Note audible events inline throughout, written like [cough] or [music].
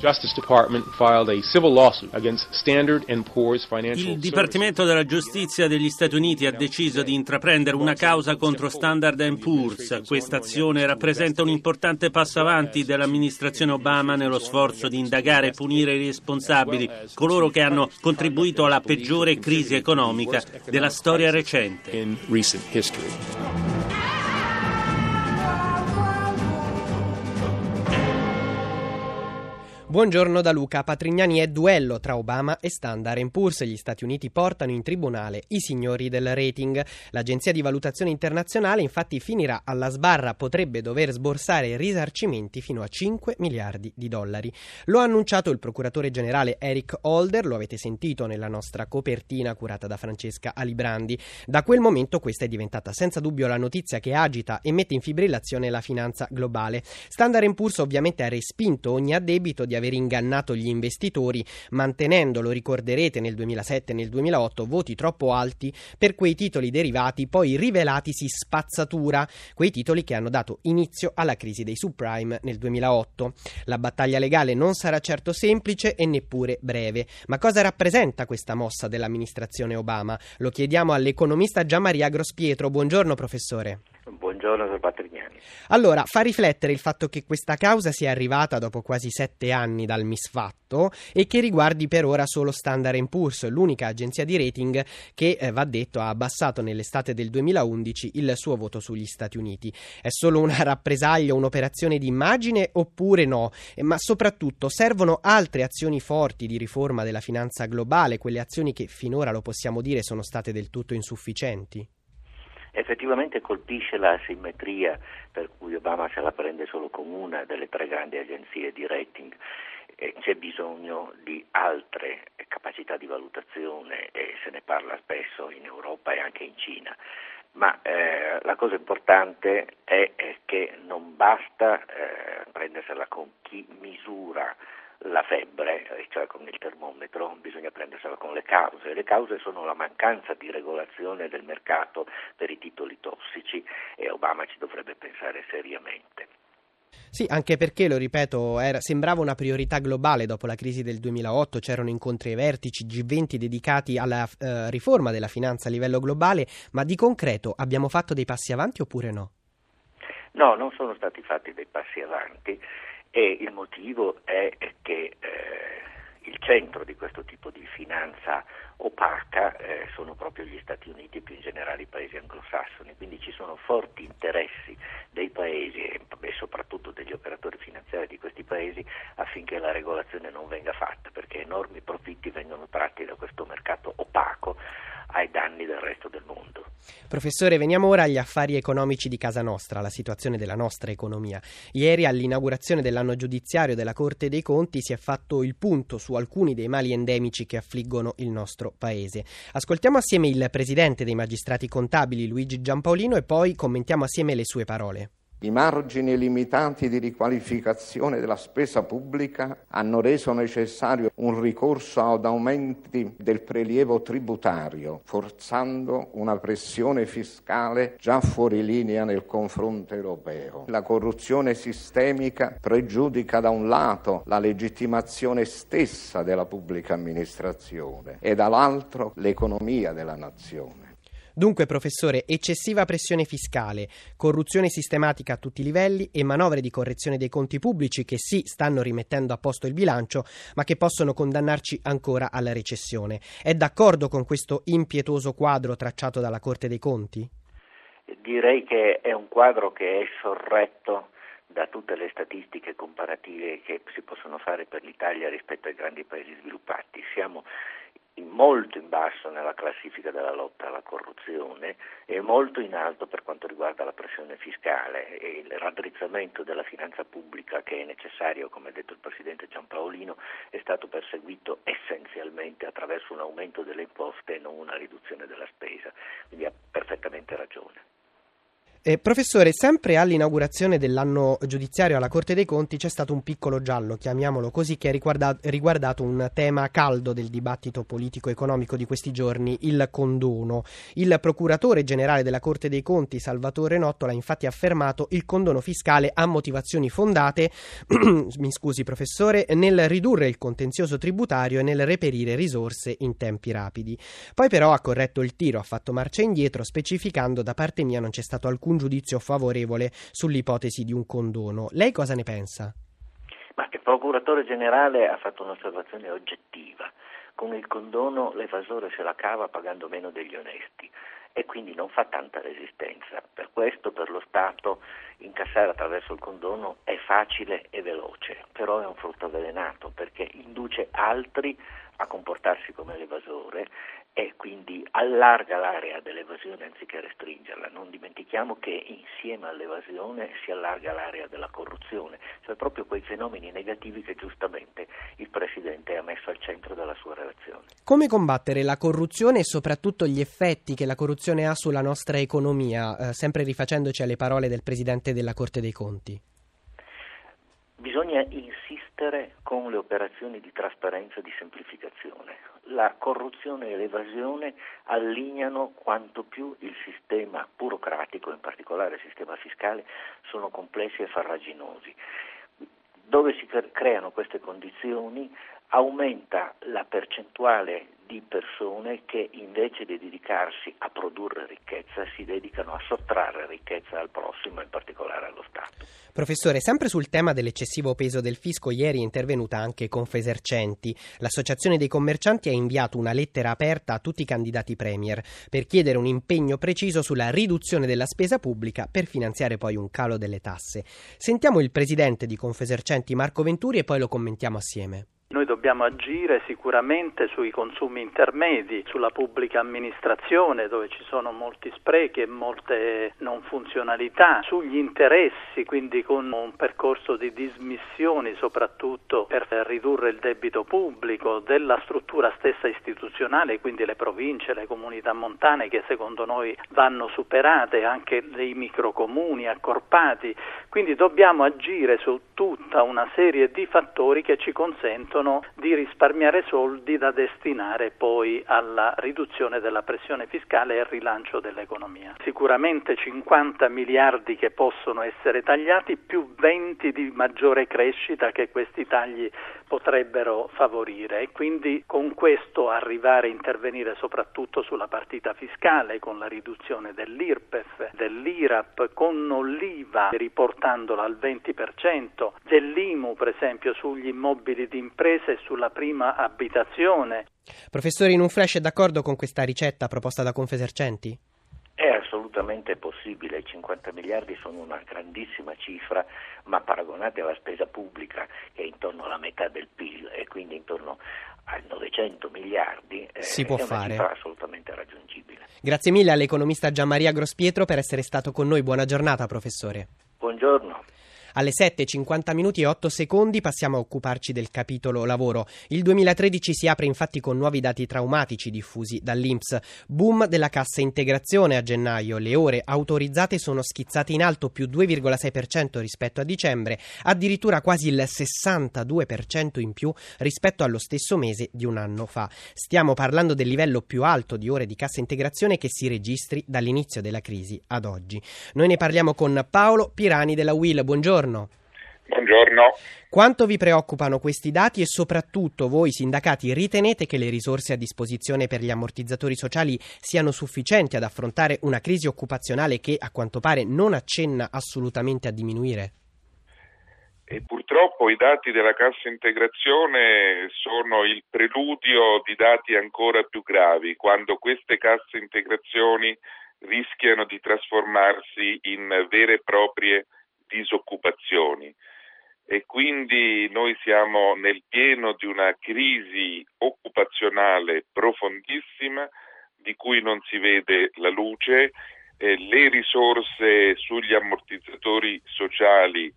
Justice Department filed a civil lawsuit against Standard Poor's Financial Il Dipartimento della Giustizia degli Stati Uniti ha deciso di intraprendere una causa contro Standard Poor's. Questa azione rappresenta un importante passo avanti dell'amministrazione Obama nello sforzo di indagare e punire i responsabili, coloro che hanno contribuito alla peggiore crisi economica della storia recente. Buongiorno da Luca. Patrignani è duello tra Obama e Standard Poor's. Gli Stati Uniti portano in tribunale i signori del rating. L'agenzia di valutazione internazionale infatti finirà alla sbarra, potrebbe dover sborsare risarcimenti fino a 5 miliardi di dollari. Lo ha annunciato il procuratore generale Eric Holder, lo avete sentito nella nostra copertina curata da Francesca Alibrandi. Da quel momento questa è diventata senza dubbio la notizia che agita e mette in fibrillazione la finanza globale. Standard Poor's ovviamente ha respinto ogni addebito di aver ingannato gli investitori, mantenendo, lo ricorderete, nel 2007 e nel 2008 voti troppo alti per quei titoli derivati poi rivelatisi spazzatura, quei titoli che hanno dato inizio alla crisi dei subprime nel 2008. La battaglia legale non sarà certo semplice e neppure breve, ma cosa rappresenta questa mossa dell'amministrazione Obama? Lo chiediamo all'economista Gianmaria Grospietro. Buongiorno professore. Buongiorno, dottor Patrignani. Allora, fa riflettere il fatto che questa causa sia arrivata dopo quasi sette anni dal misfatto e che riguardi per ora solo Standard Poor's, l'unica agenzia di rating che, eh, va detto, ha abbassato nell'estate del 2011 il suo voto sugli Stati Uniti. È solo una [laughs] rappresaglia, un'operazione di immagine oppure no? Eh, ma soprattutto servono altre azioni forti di riforma della finanza globale, quelle azioni che finora, lo possiamo dire, sono state del tutto insufficienti? Effettivamente colpisce la simmetria per cui Obama se la prende solo con una delle tre grandi agenzie di rating. C'è bisogno di altre capacità di valutazione e se ne parla spesso in Europa e anche in Cina. Ma eh, la cosa importante è, è, che non basta eh, prendersela con chi misura la febbre, eh, cioè con il termometro, bisogna prendersela con le cause. Le cause sono la mancanza di regolazione del mercato per i titoli tossici e Obama ci dovrebbe pensare seriamente. Sì, anche perché, lo ripeto, era, sembrava una priorità globale dopo la crisi del 2008, c'erano incontri ai vertici G20 dedicati alla eh, riforma della finanza a livello globale, ma di concreto abbiamo fatto dei passi avanti oppure no? No, non sono stati fatti dei passi avanti e il motivo è che eh, il centro di questo tipo di finanza opaca eh, sono proprio gli Stati Uniti e più in generale i paesi anglosassoni, quindi ci sono forti interessi dei paesi e, e soprattutto degli operatori finanziari di questi paesi affinché la regolazione non venga fatta, perché enormi profitti vengono tratti da questo mercato opaco ai danni del resto del mondo. Professore, veniamo ora agli affari economici di casa nostra, alla situazione della nostra economia. Ieri all'inaugurazione dell'anno giudiziario della Corte dei Conti si è fatto il punto su alcuni dei mali endemici che affliggono il nostro paese. Ascoltiamo assieme il presidente dei magistrati contabili Luigi Giampaolino e poi commentiamo assieme le sue parole. I margini limitati di riqualificazione della spesa pubblica hanno reso necessario un ricorso ad aumenti del prelievo tributario, forzando una pressione fiscale già fuori linea nel confronto europeo. La corruzione sistemica pregiudica da un lato la legittimazione stessa della pubblica amministrazione e dall'altro l'economia della nazione. Dunque, professore, eccessiva pressione fiscale, corruzione sistematica a tutti i livelli e manovre di correzione dei conti pubblici che sì stanno rimettendo a posto il bilancio, ma che possono condannarci ancora alla recessione. È d'accordo con questo impietoso quadro tracciato dalla Corte dei Conti? Direi che è un quadro che è sorretto da tutte le statistiche comparative che si possono fare per l'Italia rispetto ai grandi paesi sviluppati. Siamo molto in basso nella classifica della lotta alla corruzione e molto in alto per quanto riguarda la pressione fiscale e il raddrizzamento della finanza pubblica che è necessario, come ha detto il Presidente Giampaolino, è stato perseguito essenzialmente attraverso un aumento delle imposte e non una riduzione della spesa, quindi ha perfettamente ragione. Eh, professore, sempre all'inaugurazione dell'anno giudiziario alla Corte dei Conti c'è stato un piccolo giallo, chiamiamolo così, che ha riguardato, riguardato un tema caldo del dibattito politico-economico di questi giorni, il condono. Il procuratore generale della Corte dei Conti, Salvatore Nottola, ha infatti affermato il condono fiscale ha motivazioni fondate, [clears throat] mi scusi professore, nel ridurre il contenzioso tributario e nel reperire risorse in tempi rapidi. Poi però ha corretto il tiro, ha fatto marcia indietro, specificando da parte mia non c'è stato alcun alcun giudizio favorevole sull'ipotesi di un condono. Lei cosa ne pensa? Ma il procuratore generale ha fatto un'osservazione oggettiva. Con il condono l'evasore se la cava pagando meno degli onesti e quindi non fa tanta resistenza. Per questo per lo Stato incassare attraverso il condono è facile e veloce, però è un frutto avvelenato perché induce altri a comportarsi come l'evasore e quindi allarga l'area dell'evasione anziché restringerla. Non dimentichiamo che insieme all'evasione si allarga l'area della corruzione, cioè proprio quei fenomeni negativi che giustamente il Presidente ha messo al centro della sua relazione. Come combattere la corruzione e soprattutto gli effetti che la corruzione ha sulla nostra economia, eh, sempre rifacendoci alle parole del Presidente della Corte dei Conti? Bisogna insistere con le operazioni di trasparenza e di semplificazione. La corruzione e l'evasione allineano quanto più il sistema burocratico, in particolare il sistema fiscale, sono complessi e farraginosi. Dove si creano queste condizioni aumenta la percentuale di persone che invece di dedicarsi a produrre ricchezza si dedicano a sottrarre ricchezza al prossimo, in particolare allo Stato. Professore, sempre sul tema dell'eccessivo peso del fisco, ieri è intervenuta anche Confesercenti. L'associazione dei commercianti ha inviato una lettera aperta a tutti i candidati Premier per chiedere un impegno preciso sulla riduzione della spesa pubblica per finanziare poi un calo delle tasse. Sentiamo il presidente di Confesercenti Marco Venturi e poi lo commentiamo assieme. Noi dobbiamo agire sicuramente sui consumi intermedi, sulla pubblica amministrazione dove ci sono molti sprechi e molte non funzionalità, sugli interessi, quindi con un percorso di dismissioni soprattutto per ridurre il debito pubblico, della struttura stessa istituzionale, quindi le province, le comunità montane che secondo noi vanno superate, anche dei microcomuni accorpati, quindi dobbiamo agire su tutta una serie di fattori che ci consentono permettono di risparmiare soldi da destinare poi alla riduzione della pressione fiscale e al rilancio dell'economia. Sicuramente 50 miliardi che possono essere tagliati più 20 di maggiore crescita che questi tagli potrebbero favorire e quindi con questo arrivare a intervenire soprattutto sulla partita fiscale con la riduzione dell'IRPEF, dell'IRAP, con l'IVA riportandola al 20%, dell'IMU per esempio sugli immobili di imprese e sulla prima abitazione. Professore, in un flash è d'accordo con questa ricetta proposta da Confesercenti? Assolutamente possibile, i 50 miliardi sono una grandissima cifra, ma paragonati alla spesa pubblica che è intorno alla metà del PIL e quindi intorno ai 900 miliardi, eh, si può è fare. assolutamente raggiungibile. Grazie mille all'economista Gianmaria Grospietro per essere stato con noi. Buona giornata, professore. Buongiorno. Alle 7.50 minuti e 8 secondi passiamo a occuparci del capitolo lavoro. Il 2013 si apre infatti con nuovi dati traumatici diffusi dall'Inps. Boom della cassa integrazione a gennaio. Le ore autorizzate sono schizzate in alto più 2,6% rispetto a dicembre, addirittura quasi il 62% in più rispetto allo stesso mese di un anno fa. Stiamo parlando del livello più alto di ore di cassa integrazione che si registri dall'inizio della crisi ad oggi. Noi ne parliamo con Paolo Pirani della Will. Buongiorno buongiorno. Buongiorno. Quanto vi preoccupano questi dati e soprattutto voi sindacati ritenete che le risorse a disposizione per gli ammortizzatori sociali siano sufficienti ad affrontare una crisi occupazionale che a quanto pare non accenna assolutamente a diminuire? E purtroppo i dati della cassa integrazione sono il preludio di dati ancora più gravi, quando queste casse integrazioni rischiano di trasformarsi in vere e proprie disoccupazioni. e quindi noi siamo nel pieno di una crisi occupazionale profondissima di cui non si vede la luce, eh, le risorse sugli ammortizzatori sociali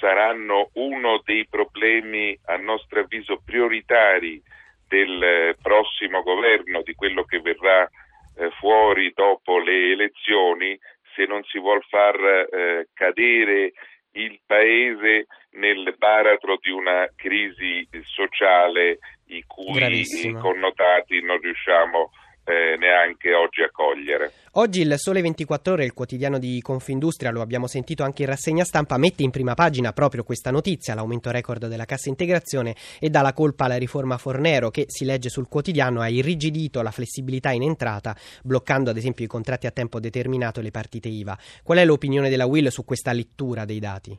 saranno uno dei problemi a nostro avviso prioritari del eh, prossimo governo, di quello che verrà eh, fuori dopo le elezioni, se non si vuol far eh, cadere il Paese nel baratro di una crisi sociale i cui Gravissima. connotati non riusciamo a eh, neanche oggi a cogliere. Oggi il Sole 24 Ore, il quotidiano di Confindustria, lo abbiamo sentito anche in rassegna stampa, mette in prima pagina proprio questa notizia, l'aumento record della cassa integrazione e dà la colpa alla riforma Fornero che si legge sul quotidiano ha irrigidito la flessibilità in entrata, bloccando ad esempio i contratti a tempo determinato e le partite IVA. Qual è l'opinione della Will su questa lettura dei dati?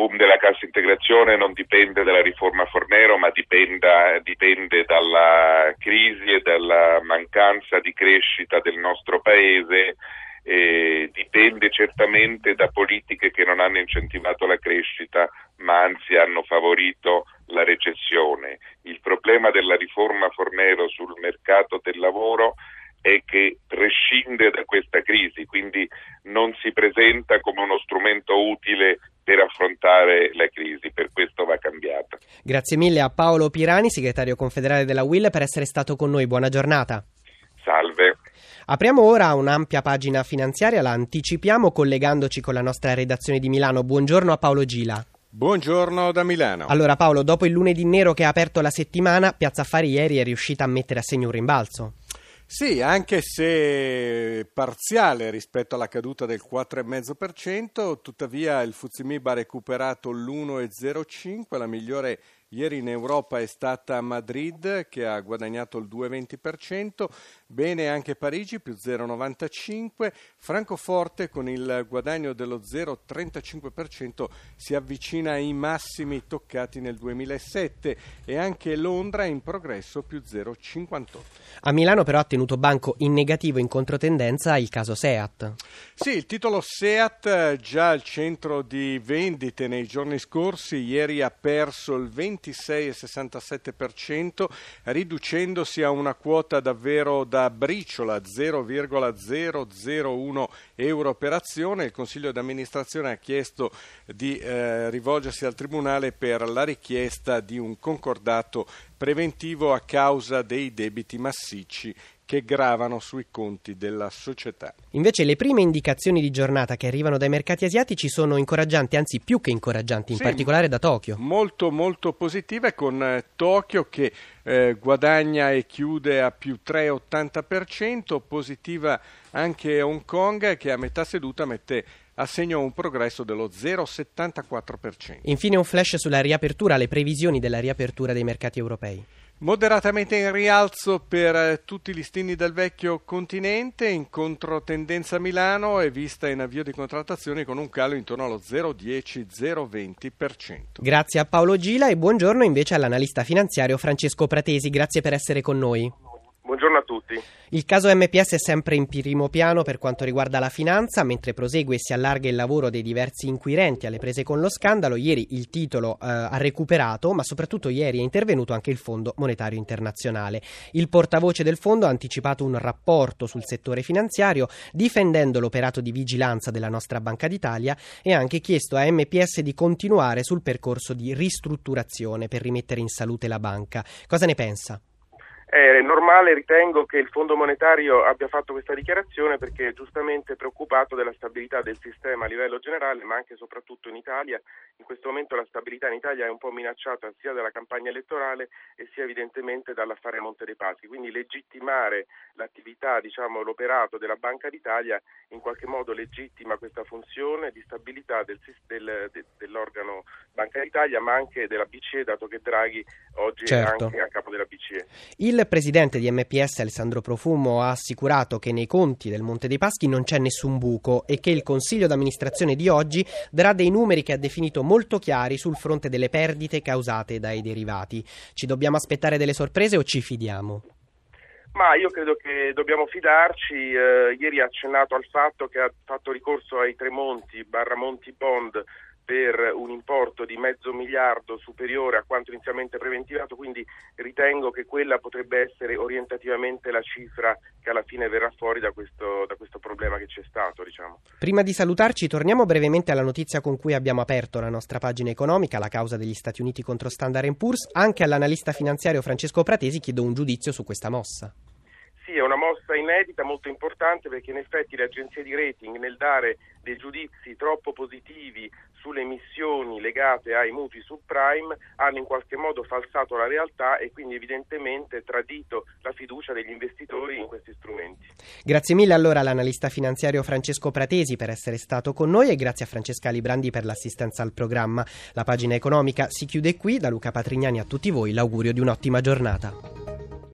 Boom della cassa integrazione non dipende dalla riforma Fornero, ma dipenda, dipende dalla crisi e dalla mancanza di crescita del nostro Paese. Eh, dipende certamente da politiche che non hanno incentivato la crescita, ma anzi hanno favorito la recessione. Il problema della riforma Fornero sul mercato del lavoro è che prescinde da questa crisi, quindi non si presenta come uno strumento utile per affrontare la crisi, per questo va cambiata. Grazie mille a Paolo Pirani, segretario confederale della Will, per essere stato con noi. Buona giornata. Salve. Apriamo ora un'ampia pagina finanziaria, la anticipiamo collegandoci con la nostra redazione di Milano. Buongiorno a Paolo Gila. Buongiorno da Milano. Allora Paolo, dopo il lunedì nero che ha aperto la settimana, Piazza Affari ieri è riuscita a mettere a segno un rimbalzo. Sì, anche se parziale rispetto alla caduta del 4,5%, tuttavia il Fuzimib ha recuperato l'1,05%, la migliore Ieri in Europa è stata Madrid che ha guadagnato il 2,20%, bene anche Parigi più 0,95%, Francoforte con il guadagno dello 0,35% si avvicina ai massimi toccati nel 2007 e anche Londra in progresso più 0,58%. A Milano però ha tenuto banco in negativo in controtendenza il caso Seat. Sì, il titolo Seat già al centro di vendite nei giorni scorsi, ieri ha perso il 20 26,67%, riducendosi a una quota davvero da briciola 0,001 euro per azione. Il Consiglio d'amministrazione ha chiesto di eh, rivolgersi al Tribunale per la richiesta di un concordato preventivo a causa dei debiti massicci che gravano sui conti della società. Invece le prime indicazioni di giornata che arrivano dai mercati asiatici sono incoraggianti, anzi più che incoraggianti, in sì, particolare da Tokyo. Molto molto positive con eh, Tokyo che eh, guadagna e chiude a più 3,80%, positiva anche Hong Kong che a metà seduta mette a segno un progresso dello 0,74%. Infine un flash sulla riapertura, le previsioni della riapertura dei mercati europei. Moderatamente in rialzo per eh, tutti i listini del vecchio continente, in controtendenza Milano è vista in avvio di contrattazioni con un calo intorno allo 0,10-0,20%. Grazie a Paolo Gila e buongiorno invece all'analista finanziario Francesco Pratesi, grazie per essere con noi. Tutti. Il caso MPS è sempre in primo piano per quanto riguarda la finanza, mentre prosegue e si allarga il lavoro dei diversi inquirenti alle prese con lo scandalo. Ieri il titolo eh, ha recuperato, ma soprattutto ieri è intervenuto anche il Fondo Monetario Internazionale. Il portavoce del fondo ha anticipato un rapporto sul settore finanziario, difendendo l'operato di vigilanza della nostra Banca d'Italia e ha anche chiesto a MPS di continuare sul percorso di ristrutturazione per rimettere in salute la banca. Cosa ne pensa? È normale, ritengo, che il Fondo Monetario abbia fatto questa dichiarazione perché è giustamente preoccupato della stabilità del sistema a livello generale, ma anche e soprattutto in Italia. In questo momento la stabilità in Italia è un po' minacciata sia dalla campagna elettorale e sia evidentemente dall'affare Monte dei Paschi. Quindi legittimare l'attività, diciamo, l'operato della Banca d'Italia in qualche modo legittima questa funzione di stabilità del, del, de, dell'organo Banca d'Italia, ma anche della BCE, dato che Draghi oggi certo. è anche a capo della BCE. Il presidente di MPS Alessandro Profumo ha assicurato che nei conti del Monte dei Paschi non c'è nessun buco e che il consiglio d'amministrazione di oggi darà dei numeri che ha definito molto chiari sul fronte delle perdite causate dai derivati. Ci dobbiamo aspettare delle sorprese o ci fidiamo? Ma io credo che dobbiamo fidarci. Eh, ieri ha accennato al fatto che ha fatto ricorso ai Tremonti, barra Monti Bond, per un importo di mezzo miliardo superiore a quanto inizialmente preventivato, quindi ritengo che quella potrebbe essere orientativamente la cifra che alla fine verrà fuori da questo, da questo problema che c'è stato. Diciamo. Prima di salutarci torniamo brevemente alla notizia con cui abbiamo aperto la nostra pagina economica, la causa degli Stati Uniti contro Standard Poor's. Anche all'analista finanziario Francesco Pratesi chiedo un giudizio su questa mossa. Sì, è una mossa inedita molto importante perché in effetti le agenzie di rating nel dare dei giudizi troppo positivi sulle emissioni legate ai mutui subprime hanno in qualche modo falsato la realtà e quindi evidentemente tradito la fiducia degli investitori in questi strumenti. Grazie mille allora all'analista finanziario Francesco Pratesi per essere stato con noi e grazie a Francesca Librandi per l'assistenza al programma. La pagina economica si chiude qui, da Luca Patrignani a tutti voi l'augurio di un'ottima giornata.